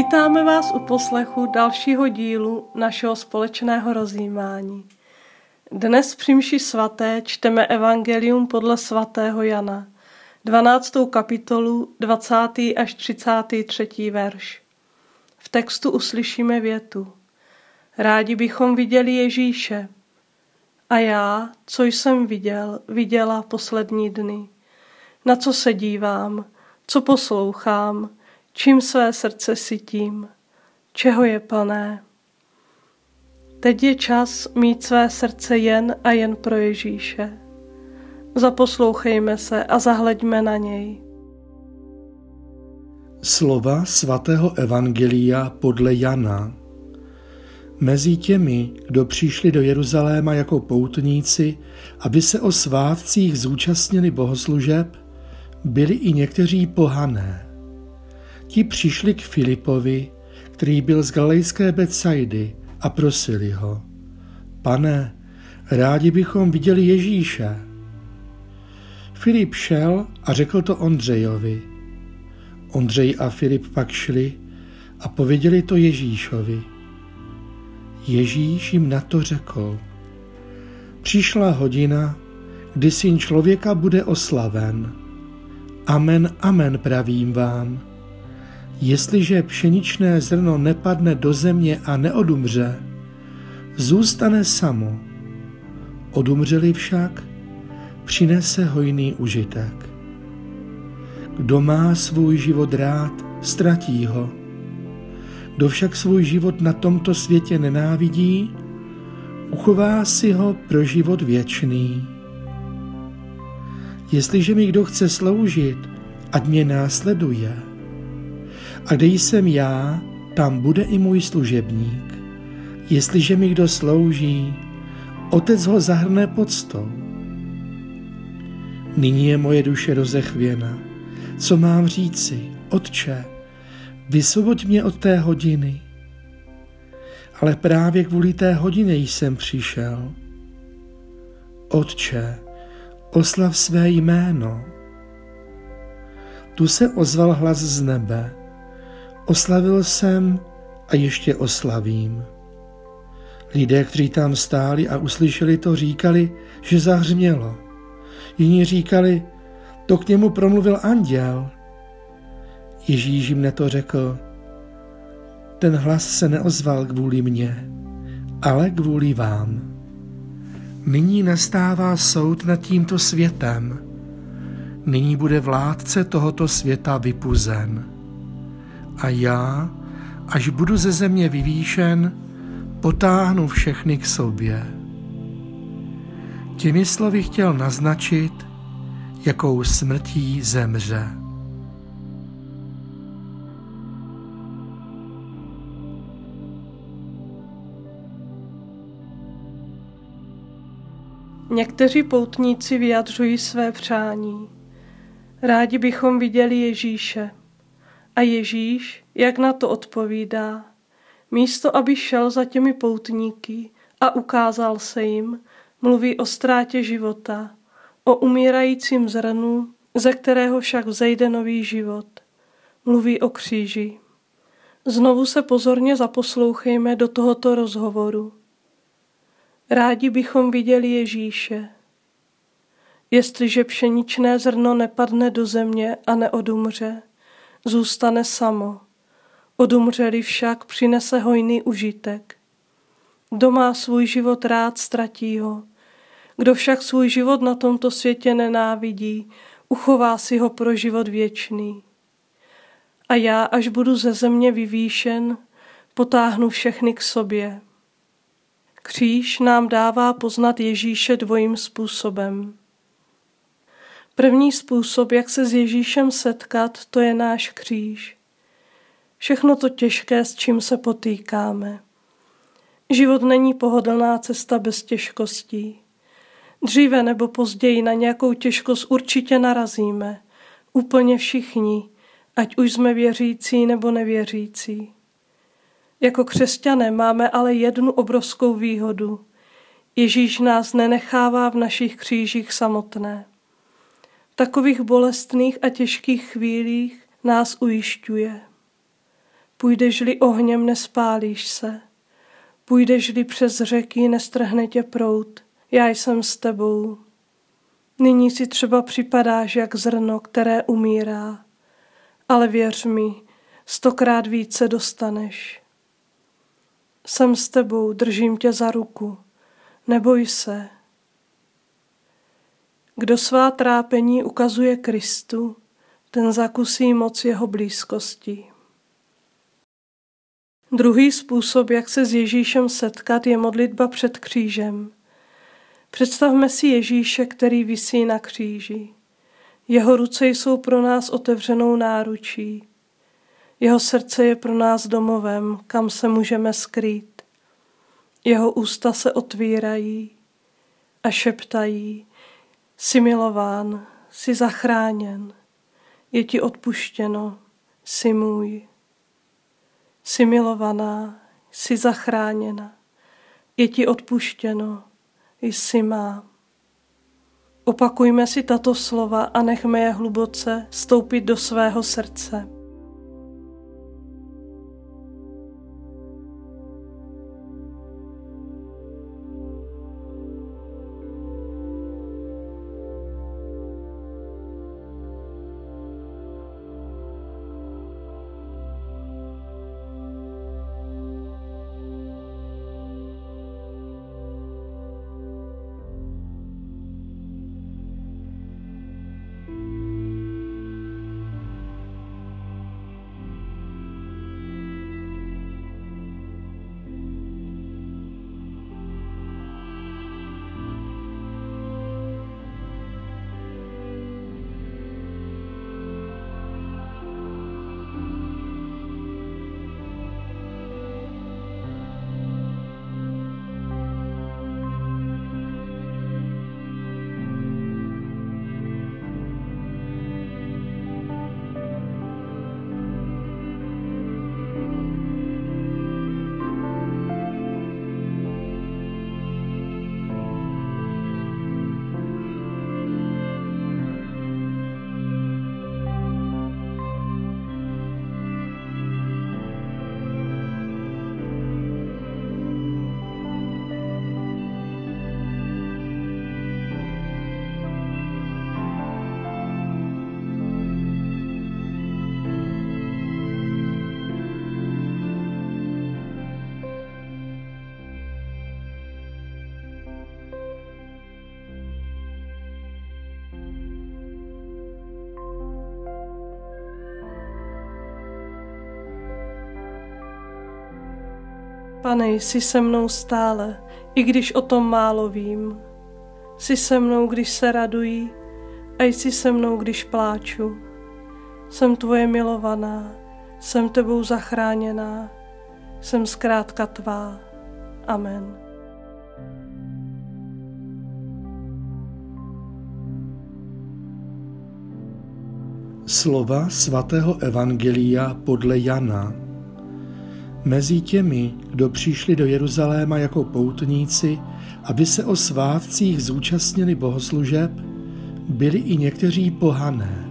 Vítáme vás u poslechu dalšího dílu našeho společného rozjímání. Dnes při mši svaté čteme Evangelium podle svatého Jana, 12. kapitolu, 20. až 33. verš. V textu uslyšíme větu. Rádi bychom viděli Ježíše. A já, co jsem viděl, viděla poslední dny. Na co se dívám, co poslouchám, čím své srdce sytím, čeho je plné. Teď je čas mít své srdce jen a jen pro Ježíše. Zaposlouchejme se a zahleďme na něj. Slova svatého Evangelia podle Jana. Mezi těmi, kdo přišli do Jeruzaléma jako poutníci, aby se o svátcích zúčastnili bohoslužeb, byli i někteří pohané. Ti přišli k Filipovi, který byl z galejské Betsaidy a prosili ho. Pane, rádi bychom viděli Ježíše. Filip šel a řekl to Ondřejovi. Ondřej a Filip pak šli a pověděli to Ježíšovi. Ježíš jim na to řekl. Přišla hodina, kdy syn člověka bude oslaven. Amen, amen pravím vám. Jestliže pšeničné zrno nepadne do země a neodumře, zůstane samo. Odumřeli však, přinese hojný užitek. Kdo má svůj život rád, ztratí ho. Kdo však svůj život na tomto světě nenávidí, uchová si ho pro život věčný. Jestliže mi kdo chce sloužit, ať mě následuje. A kde jsem já, tam bude i můj služebník. Jestliže mi kdo slouží, otec ho zahrne podstou. Nyní je moje duše rozechvěna. Co mám říci? Otče, vysvoboď mě od té hodiny. Ale právě kvůli té hodině jsem přišel. Otče, oslav své jméno. Tu se ozval hlas z nebe. Oslavil jsem a ještě oslavím. Lidé, kteří tam stáli a uslyšeli to, říkali, že zahřmělo. Jiní říkali, to k němu promluvil anděl. Ježíš jim na to řekl, ten hlas se neozval kvůli mně, ale kvůli vám. Nyní nastává soud nad tímto světem. Nyní bude vládce tohoto světa vypuzen. A já, až budu ze země vyvýšen, potáhnu všechny k sobě. Těmi slovy chtěl naznačit, jakou smrtí zemře. Někteří poutníci vyjadřují své přání. Rádi bychom viděli Ježíše. A Ježíš, jak na to odpovídá, místo aby šel za těmi poutníky a ukázal se jim, mluví o ztrátě života, o umírajícím zrnu, ze kterého však vzejde nový život. Mluví o kříži. Znovu se pozorně zaposlouchejme do tohoto rozhovoru. Rádi bychom viděli Ježíše. Jestliže pšeničné zrno nepadne do země a neodumře, zůstane samo. Odumřeli však přinese hojný užitek. Kdo má svůj život rád, ztratí ho. Kdo však svůj život na tomto světě nenávidí, uchová si ho pro život věčný. A já, až budu ze země vyvýšen, potáhnu všechny k sobě. Kříž nám dává poznat Ježíše dvojím způsobem. První způsob, jak se s Ježíšem setkat, to je náš kříž. Všechno to těžké, s čím se potýkáme. Život není pohodlná cesta bez těžkostí. Dříve nebo později na nějakou těžkost určitě narazíme. Úplně všichni, ať už jsme věřící nebo nevěřící. Jako křesťané máme ale jednu obrovskou výhodu. Ježíš nás nenechává v našich křížích samotné. Takových bolestných a těžkých chvílích nás ujišťuje. Půjdeš-li ohněm, nespálíš se. Půjdeš-li přes řeky, nestrhne tě prout. Já jsem s tebou. Nyní si třeba připadáš jak zrno, které umírá. Ale věř mi, stokrát více dostaneš. Jsem s tebou, držím tě za ruku. Neboj se. Kdo svá trápení ukazuje Kristu, ten zakusí moc jeho blízkosti. Druhý způsob, jak se s Ježíšem setkat, je modlitba před křížem. Představme si Ježíše, který visí na kříži. Jeho ruce jsou pro nás otevřenou náručí. Jeho srdce je pro nás domovem, kam se můžeme skrýt. Jeho ústa se otvírají a šeptají, jsi milován, jsi zachráněn, je ti odpuštěno, jsi můj. Jsi milovaná, jsi zachráněna, je ti odpuštěno, jsi má. Opakujme si tato slova a nechme je hluboce stoupit do svého srdce. Pane, jsi se mnou stále, i když o tom málo vím. Jsi se mnou, když se radují, a jsi se mnou, když pláču. Jsem tvoje milovaná, jsem tebou zachráněná, jsem zkrátka tvá. Amen. Slova svatého Evangelia podle Jana Mezi těmi, kdo přišli do Jeruzaléma jako poutníci, aby se o svátcích zúčastnili bohoslužeb, byli i někteří pohané.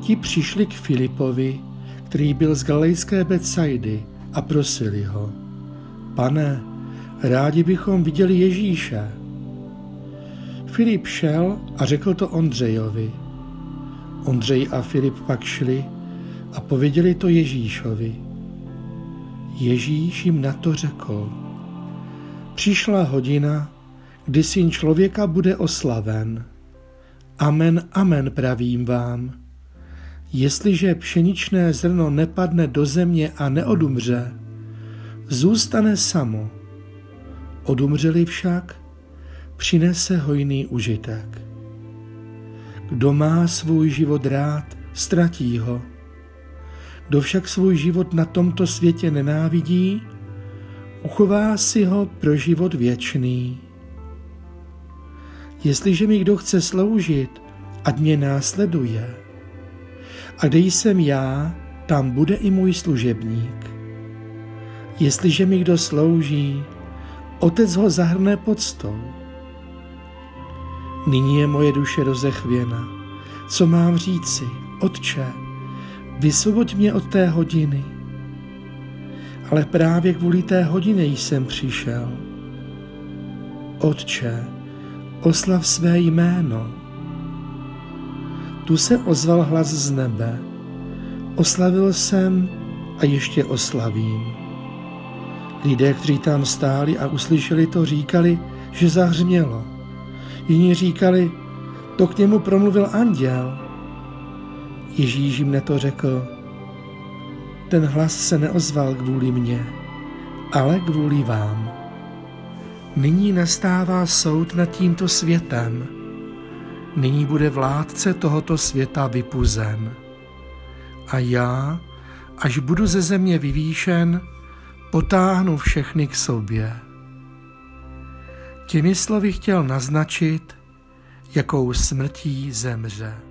Ti přišli k Filipovi, který byl z galejské Betsaidy a prosili ho. Pane, rádi bychom viděli Ježíše. Filip šel a řekl to Ondřejovi. Ondřej a Filip pak šli a pověděli to Ježíšovi. Ježíš jim na to řekl. Přišla hodina, kdy syn člověka bude oslaven. Amen, amen pravím vám. Jestliže pšeničné zrno nepadne do země a neodumře, zůstane samo. Odumřeli však, přinese hojný užitek. Kdo má svůj život rád, ztratí ho kdo však svůj život na tomto světě nenávidí, uchová si ho pro život věčný. Jestliže mi kdo chce sloužit, ať mě následuje. A kde jsem já, tam bude i můj služebník. Jestliže mi kdo slouží, otec ho zahrne podstou. Nyní je moje duše rozechvěna. Co mám říci, otče? Vysvoboď mě od té hodiny. ale právě kvůli té hodině jsem přišel. Otče, oslav své jméno. Tu se ozval hlas z nebe. Oslavil jsem a ještě oslavím. Lidé, kteří tam stáli a uslyšeli to, říkali, že zahřmělo. Jiní říkali, to k němu promluvil anděl. Ježíš jim to řekl, ten hlas se neozval kvůli mně, ale kvůli vám. Nyní nastává soud nad tímto světem. Nyní bude vládce tohoto světa vypuzen. A já, až budu ze země vyvýšen, potáhnu všechny k sobě. Těmi slovy chtěl naznačit, jakou smrtí zemře.